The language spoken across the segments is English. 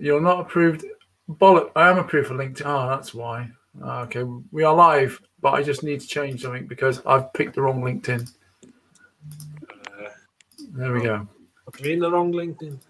you're not approved. Bollock. I am approved for LinkedIn. Oh, that's why. Ah, Okay, we are live, but I just need to change something because I've picked the wrong LinkedIn. Uh, There we go. I'm in the wrong LinkedIn.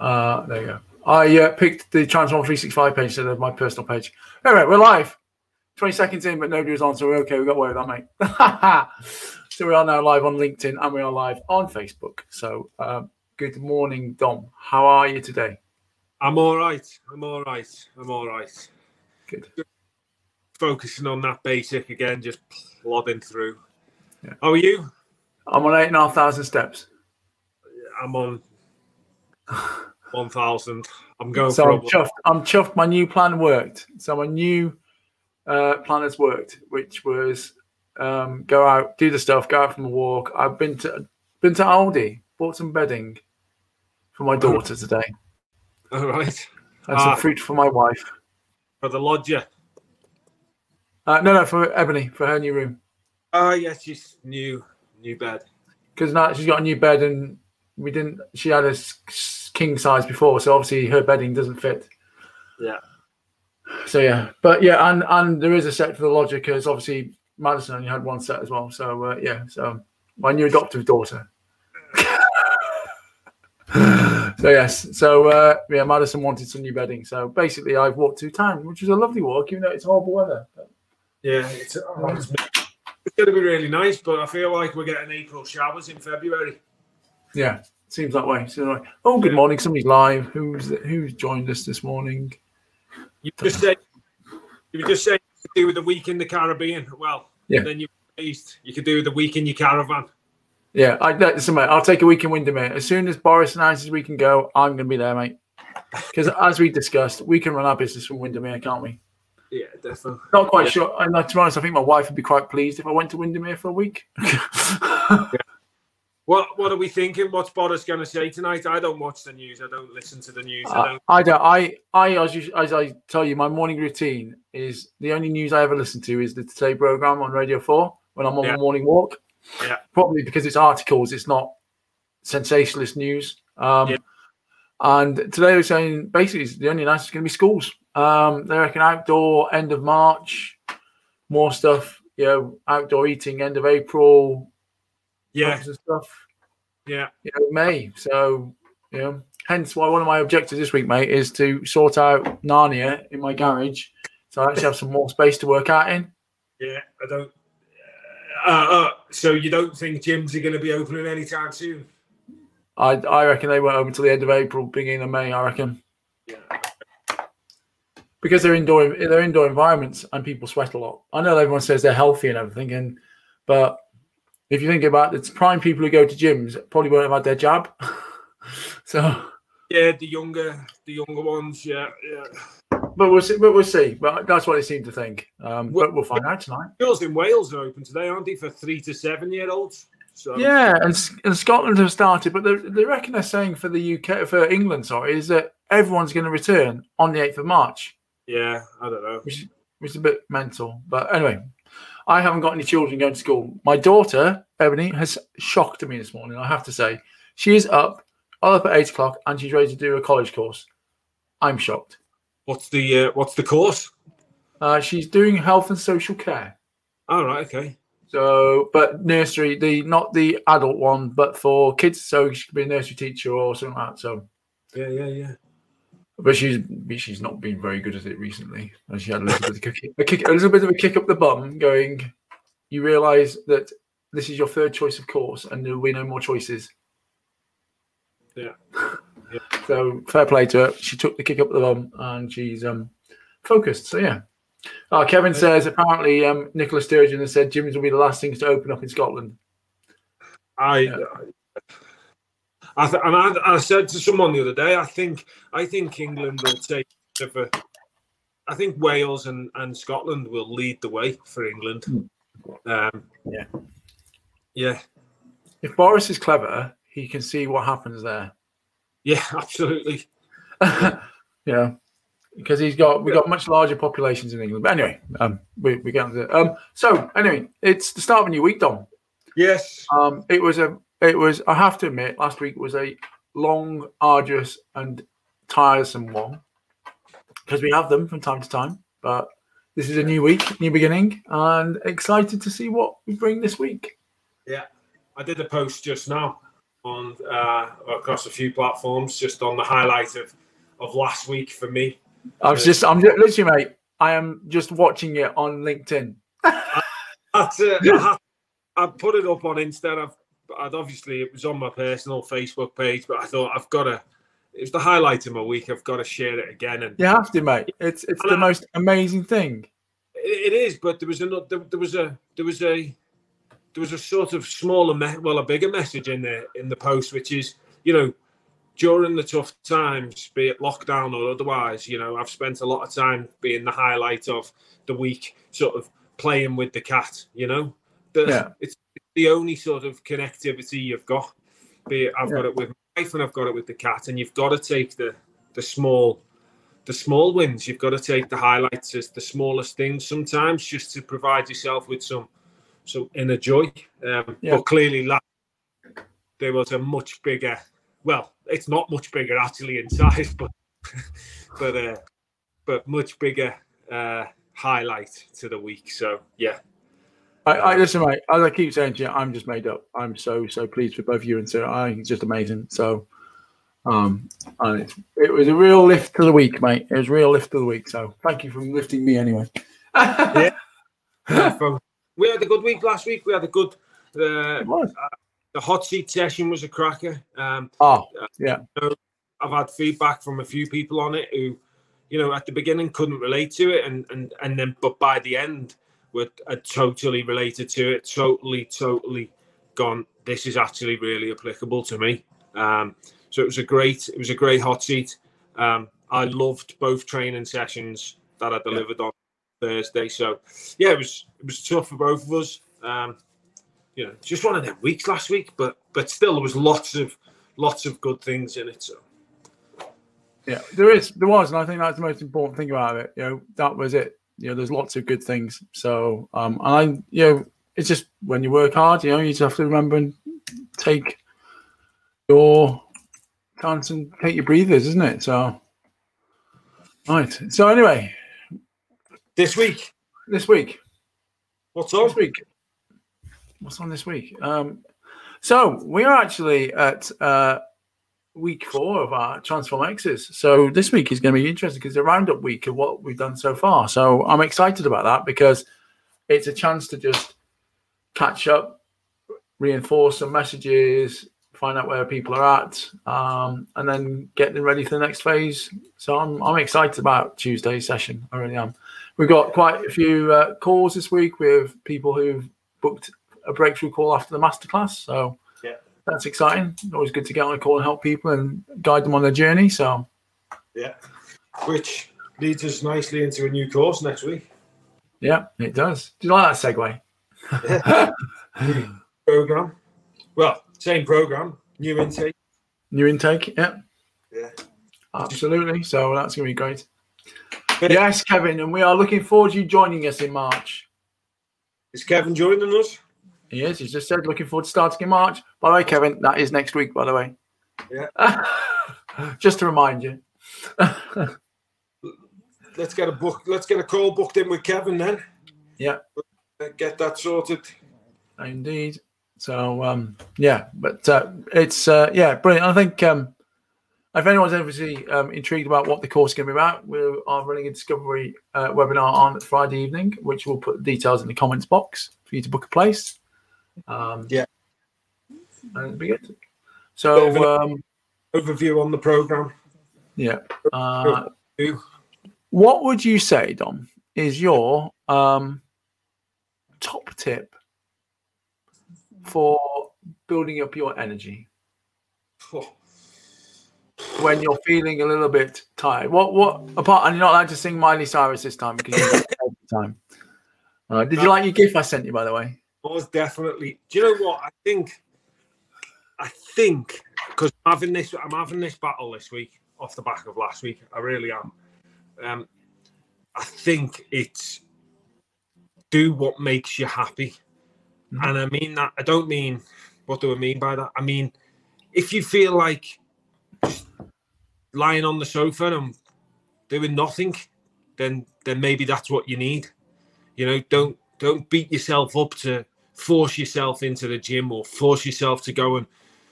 Uh, there you go. I uh, picked the Transform 365 page instead of my personal page. Anyway, we're live. 20 seconds in, but nobody was on, so we're okay. We got away with that, mate. so we are now live on LinkedIn and we are live on Facebook. So uh, good morning, Dom. How are you today? I'm all right. I'm all right. I'm all right. Good. Focusing on that basic again, just plodding through. Yeah. How are you? I'm on eight and a half thousand steps. I'm on 1,000. I'm going So for I'm chuffed. I'm chuffed. My new plan worked. So my new uh, plan has worked, which was um, go out, do the stuff, go out from a walk. I've been to been to Aldi, bought some bedding for my daughter today, All right. and some Ah. fruit for my wife. For the lodger. Uh, no, no, for Ebony for her new room Ah, yes, she's new, new bed. because now she's got a new bed and we didn't. She had a king size before, so obviously her bedding doesn't fit. Yeah. So yeah, but yeah, and and there is a set for the lodger because obviously Madison only had one set as well. So uh, yeah, so my new adoptive daughter. so yes, so uh, yeah, Madison wanted some new bedding. So basically, I've walked to town, which was a lovely walk, even though it's horrible weather. Yeah, it's, oh, it's, it's going to be really nice, but I feel like we're getting April showers in February. Yeah, seems that way. So like, oh, good morning. Somebody's live. Who's who's joined us this morning? You just said you were just saying you could do with the week in the Caribbean. Well, Yeah. then you. You could do with the week in your caravan. Yeah, I, listen, mate, I'll take a week in Windermere. As soon as Boris announces we can go, I'm going to be there, mate. Because as we discussed, we can run our business from Windermere, can't we? Yeah, definitely. Not quite Yeah. sure. And like, to be honest, I think my wife would be quite pleased if I went to Windermere for a week. yeah. What What are we thinking? What's Boris going to say tonight? I don't watch the news. I don't listen to the news. I Uh, don't. I don't. I, I as, you, as I tell you, my morning routine is the only news I ever listen to is the Today program on Radio Four when I'm on Yeah. my morning walk. Yeah. Probably because it's articles, it's not sensationalist news. Um, Yeah. And today we're saying basically the only announcement is going to be schools. Um, they reckon outdoor end of March, more stuff. You know, outdoor eating end of April, Yeah, and stuff yeah. you know, May. So, you know, hence why one of my objectives this week, mate, is to sort out Narnia in my garage. So I actually have some more space to work out in. Yeah, I don't. Uh, uh, so you don't think gyms are going to be opening anytime soon? I I reckon they won't open until the end of April, beginning of May. I reckon Yeah. because they're indoor, they're indoor environments, and people sweat a lot. I know everyone says they're healthy and everything, and but if you think about it, it's prime people who go to gyms probably won't have had their jab. so, Yeah, the younger, the younger ones. Yeah, yeah. But we'll see. But we'll see. But that's what they seem to think. Um, Well- but we'll find out tonight. Schools in Wales are open today, aren't they, for three to seven year olds? So Yeah, and, and Scotland have started, but they, reckon they're saying for the UK, for England, sorry, is that everyone's going to return on the 8th of March, yeah, I don't know. which, which is a bit mental. But anyway, I haven't got any children going to school. My daughter, Ebony, has shocked me this morning, I have to say. She is up, all up at 8 o'clock, and she's ready to do a college course. I'm shocked. What's the uh, What's the course? Uh, she's doing health and social care. All right, okay. So, but nursery, the not the adult one, but for kids. So she could be a nursery teacher or something like that. So, Yeah, yeah, yeah. but she's she's not been very good at it recently, and she had a little bit of a kick, a kick, a little bit of a kick up the bum, going. You realise that this is your third choice of course, and there will be no more choices. Yeah. Yeah. So fair play to her. She took the kick up the bum, and she's um focused. So yeah. Uh, Kevin says apparently um, Nicola Sturgeon has said Jimmy's will be the last things to open up in Scotland. I, Yeah. I th- and I, I said to someone the other day, I think I think England will take a I think Wales and, and Scotland will lead the way for England. Um, Yeah. yeah, If Boris is clever, he can see what happens there. Yeah, absolutely. yeah, because he's got we've got much larger populations in England. But anyway, um, we we get on to it. Um, so anyway, it's the start of a new week, Dom. Yes, Um, it was a it was I have to admit last week was a long, arduous, and tiresome one because we have them from time to time. But this is a new week, new beginning, and excited to see what we bring this week. Yeah, I did a post just now on uh, across a few platforms, just on the highlight of of last week for me. I was just, I'm just, literally, mate. I am just watching it on LinkedIn. That's it. I, I put it up on Insta. I've, I'd obviously it was on my personal Facebook page, but I thought I've got to. It's the highlight of my week. I've got to share it again. And You have to, mate. It's it's the most amazing thing. it, it is, but there was another. There, there was a. There was a. There was a sort of smaller, me- well, a bigger message in there in the post, which is, you know, during the tough times, be it lockdown or otherwise, you know, I've spent a lot of time being the highlight of the week, sort of playing with the cat. You know, the, Yeah. it's the only sort of connectivity you've got. Be it I've got it with my wife and I've got it with the cat, and you've got to take the the small the small wins. You've got to take the highlights as the smallest things sometimes, just to provide yourself with some some inner joy. Um, Yeah. But clearly, la- there was a much bigger. Well, it's not much bigger actually in size, but but uh, but much bigger uh, highlight to the week. So yeah, I, I listen, mate. As I keep saying to you, I'm just made up. I'm so so pleased with both you and Sarah. I think it's just amazing. So, um, and it's, it was a real lift to the week, mate. It was a real lift to the week. So, thank you for lifting me anyway. Yeah. We had a good week last week. We had a good. Uh, It the hot seat session was a cracker. Um, Oh, I've had feedback from a few people on it who, you know, at the beginning couldn't relate to it, and and and then but by the end were uh, totally related to it. Totally, totally gone. This is actually really applicable to me. Um, so it was a great, it was a great hot seat. Um, I loved both training sessions that I delivered on Thursday. So yeah, it was it was tough for both of us. Um, you know, just one of them weeks last week, but but still there was lots of lots of good things in it. So. yeah. There is, there was, and I think that's the most important thing about it. You know, that was it. You know, there's lots of good things. So, um, and I, you know, it's just when you work hard, you know, you just have to remember and take your chance and take your breathers, isn't it? So, right. So anyway, This week, this week, what's on? this week, what's on this week? Um, so we are actually at uh, week four of our Transform X's. So this week is going to be interesting because it's a roundup week of what we've done so far. So I'm excited about that because it's a chance to just catch up, reinforce some messages, find out where people are at, um, and then get them ready for the next phase. So I'm, I'm excited about Tuesday's session. I really am. We've got quite a few uh, calls this week with people who've booked a breakthrough call after the masterclass. So Yeah. that's exciting. Always good to get on a call and help people and guide them on their journey. So Yeah, which leads us nicely into a new course next week. yeah, it does. Do you like that segue? Program. Well, same program, new intake. New intake, yeah, Yeah. absolutely. So that's going to be great. Yes, Kevin, and we are looking forward to you joining us in March. Is Kevin joining us? He is. He's just said looking forward to starting in March. By the way, Kevin, that is next week. By the way, Yeah. just to remind you. Let's get a book. Let's get a call booked in with Kevin then. Yeah. Uh, Get that sorted. Indeed. So um, yeah, but uh, it's uh, yeah, brilliant. I think um, if anyone's obviously um, intrigued about what the course is going to be about, we are running a discovery uh, webinar on Friday evening, which we'll put the details in the comments box for you to book a place. Um, Yeah. and it'll be good. So um, Overview on the program. yeah, uh, what would you say, Dom, is your um, top tip for building up your energy? Oh, when you're feeling a little bit tired. What what apart and you're not allowed to sing Miley Cyrus this time because you don't have the time. Uh, did you like your gift I sent you by the way? most definitely. Do you know what? I think. I think because I'm having this. I'm having this battle this week off the back of last week. I really am. Um, I think it's do what makes you happy, Mhm. and I mean that. I don't mean what do I mean by that. I mean if you feel like lying on the sofa and doing nothing, then then maybe that's what you need. You know, don't don't beat yourself up to force yourself into the gym or force yourself to go and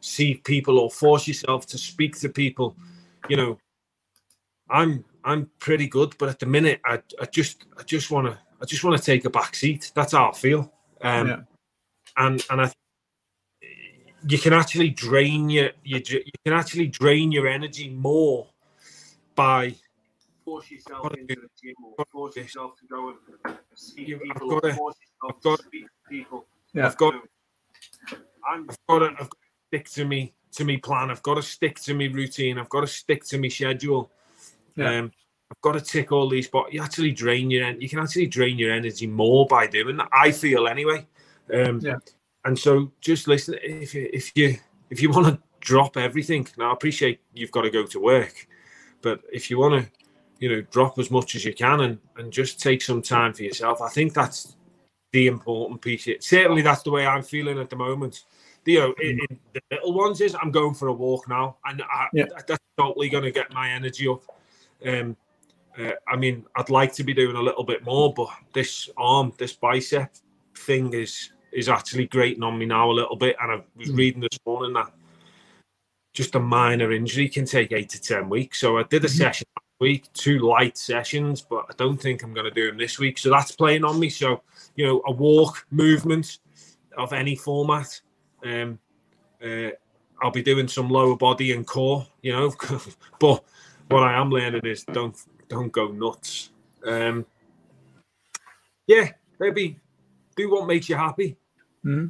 see people or force yourself to speak to people. You know, I'm I'm pretty good, but at the minute I I just I just want to I just want to take a back seat. That's how I feel. Um, yeah. And and I you can actually drain your you, you can actually drain your energy more by force yourself into the gym or force yourself to go and see people I've got to, force I've got, to speak to people. Yeah. I've got I've got to, I've got to stick to me to me plan. I've got to stick to me routine. I've got to stick to me schedule. Yeah. Um, I've got to tick all these, but you actually drain your you can actually drain your energy more by doing that. I feel anyway. Um, yeah. And so just listen. If you if you if you want to drop everything, now I appreciate you've got to go to work, but if you want to, you know, drop as much as you can and and just take some time for yourself, I think that's the important piece. Certainly, that's the way I'm feeling at the moment. You know, in, in the little ones is I'm going for a walk now, and I, yeah. that's totally going to get my energy up. Um, uh, I mean, I'd like to be doing a little bit more, but this arm, this bicep thing is is actually grating on me now a little bit. And I was mm. reading this morning that just a minor injury can take eight to ten weeks. So I did a mm-hmm. session last week, two light sessions, but I don't think I'm going to do them this week. So that's playing on me. So you know, a walk, movement of any format. Um, uh, I'll be doing some lower body and core, you know, but what I am learning is don't don't go nuts. Um, yeah, maybe do what makes you happy. Mm-hmm.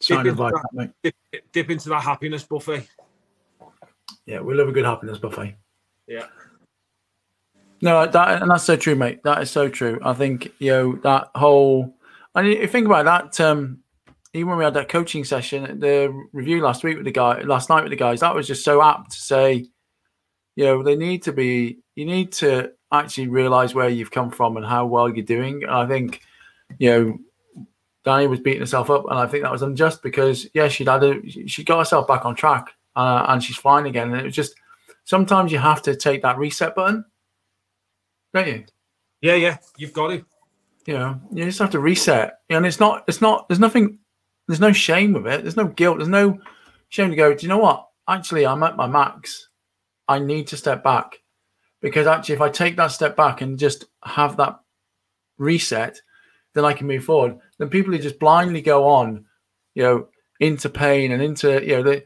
Dip, into that, dip, dip into that happiness buffet. Yeah, we love a good happiness buffet. Yeah. No, that and that's so true, mate. That is so true. I think you know that whole. And you think about that. Um, even when we had that coaching session, the review last week with the guy, last night with the guys, that was just so apt to say, you know, they need to be. You need to actually realize where you've come from and how well you're doing. And I think, you know, Danny was beating herself up, and I think that was unjust because yeah, she'd had a, she got herself back on track, uh, and she's fine again. And it was just sometimes you have to take that reset button, don't you? Yeah, yeah, you've got to. You know, you just have to reset, and it's not, it's not, there's nothing, there's no shame with it. There's no guilt. There's no shame to go. Do you know what? Actually, I'm at my max. I need to step back because actually, if I take that step back and just have that reset, then I can move forward. Then people who just blindly go on, you know, into pain and into you know they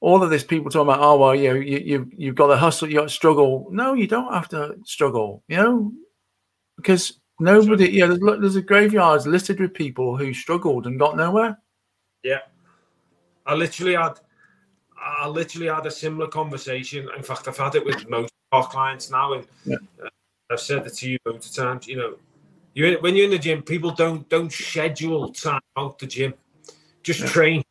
all of this people talking about oh well you know you you you've got to hustle you got to struggle. No you don't have to struggle you know because nobody yeah there's, there's a graveyard listed with people who struggled and got nowhere. Yeah. I literally had i literally had a similar conversation. In fact i've had it with most of our clients now and yeah. uh, i've said it to you loads of times you know you when you're in the gym, people don't don't schedule time out the gym. Just yeah. train.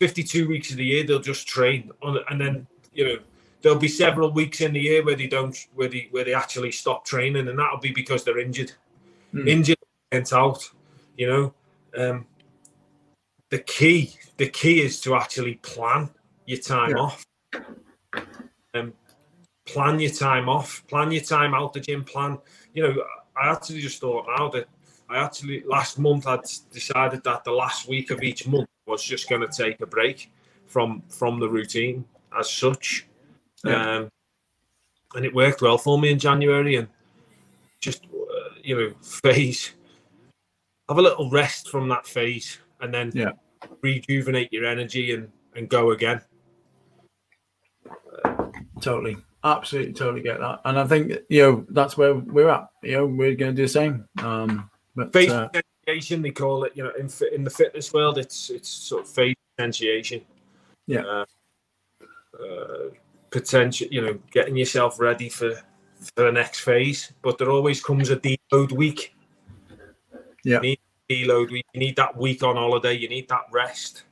Fifty-two weeks of the year, they'll just train, on, and then you know there'll be several weeks in the year where they don't where they where they actually stop training, and that'll be because they're injured, mm. injured, went out. You know, um, the key the key is to actually plan your time yeah. off. Um, plan your time off. Plan your time out the gym. Plan. You know, I actually just thought now that I actually last month I'd decided that the last week of each month was just going to take a break from from the routine as such, yeah. um, and it worked well for me in January and just uh, you know phase have a little rest from that phase and then yeah. rejuvenate your energy and and go again. Totally. Absolutely, totally get that, and I think you know that's where we're at. You know, we're going to do the same. Um, but phase uh, potentiation, they call it. You know, in in the fitness world, it's it's sort of phase potentiation. Yeah. Uh, uh, potential, you know, getting yourself ready for for the next phase, but there always comes a deload week. Yeah. You need deload week. You need that week on holiday. You need that rest.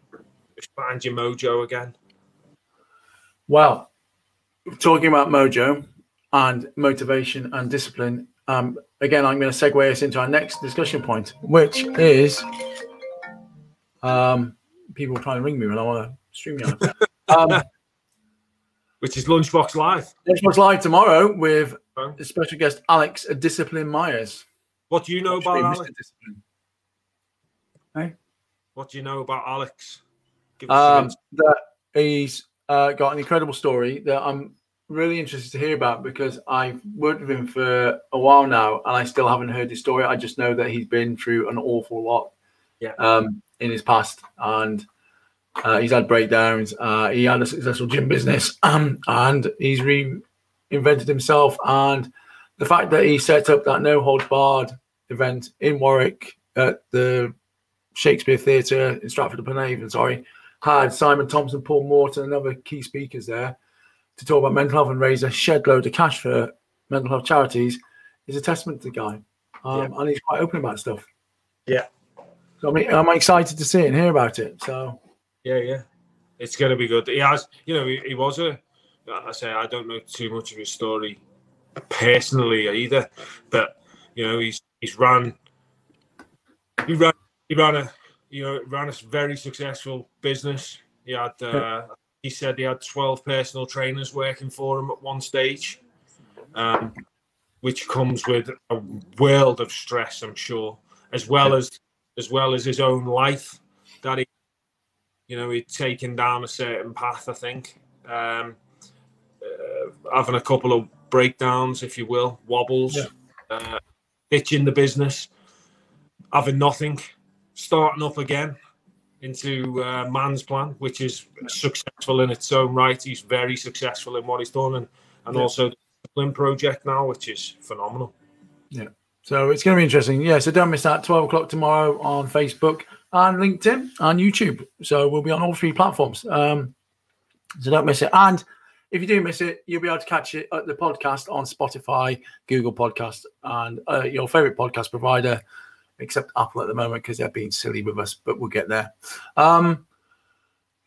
Just find your mojo again. Well, talking about mojo and motivation and discipline, um, again, I'm going to segue us into our next discussion point, which is um, people trying to ring me when I want to stream you. um, which is Lunchbox Live. Lunchbox Live tomorrow with Okay. a special guest, Alex Discipline Myers. What do you know about. Alex? Discipline. What do you know about Alex? Give us Um, that he's uh, got an incredible story that I'm really interested to hear about because I've worked with him for a while now and I still haven't heard his story. I just know that he's been through an awful lot Yeah. um, in his past and uh, he's had breakdowns. Uh, he had a successful gym business um, and he's reinvented himself. And the fact that he set up that no holds barred event in Warwick at the Shakespeare Theatre in Stratford upon Avon, sorry, had Simon Thompson, Paul Morton, and other key speakers there to talk about mental health and raise a shed load of cash for mental health charities is a testament to the guy. Um, And he's quite open about stuff. Yeah. So I mean, I'm excited to see it and hear about it. So Yeah, yeah. It's going to be good. He has, you know, he, he was a, I say, I don't know too much of his story personally either, but, you know, he's, he's run, he ran, he ran a, you know, ran a very successful business. He had, uh, he said he had 12 personal trainers working for him at one stage, um, which comes with a world of stress, I'm sure, as well as, as well as his own life that he you know, he'd taken down a certain path, I think. Um, uh, having a couple of breakdowns, if you will, wobbles, Yeah. uh, ditching the business, having nothing, starting up again into uh, man's plan, which is successful in its own right. He's very successful in what he's done, and, and Yeah. also the Discipline project now, which is phenomenal. Yeah. So it's going to be interesting. Yeah, so don't miss that. 12 o'clock tomorrow on Facebook and LinkedIn and YouTube. So we'll be on all three platforms. Um, so don't miss it. And if you do miss it, you'll be able to catch it at the podcast on Spotify, Google Podcast, and uh, your favorite podcast provider, except Apple at the moment because they're being silly with us, but we'll get there. Um,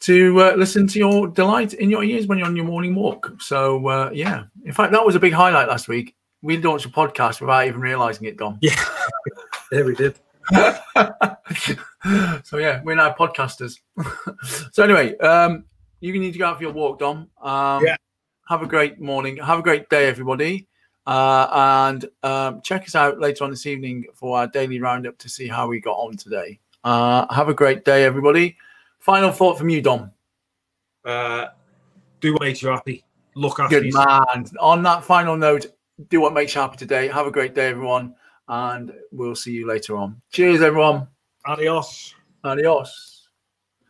to uh, listen to your delight in your ears when you're on your morning walk. So, uh, yeah. In fact, that was a big highlight last week. We launched a podcast without even realizing it, Dom. Yeah, yeah, we did. so yeah, we're now podcasters. so anyway, um, you need to go out for your walk, Dom. Um, Yeah. Have a great morning. Have a great day, everybody. Uh, and um, check us out later on this evening for our daily roundup to see how we got on today. Uh, have a great day, everybody. Final thought from you, Dom. Uh, do what makes you happy. Look after Good yourself. man. On that final note, do what makes you happy today. Have a great day, everyone. And we'll see you later on. Cheers, everyone. Adios. Adios.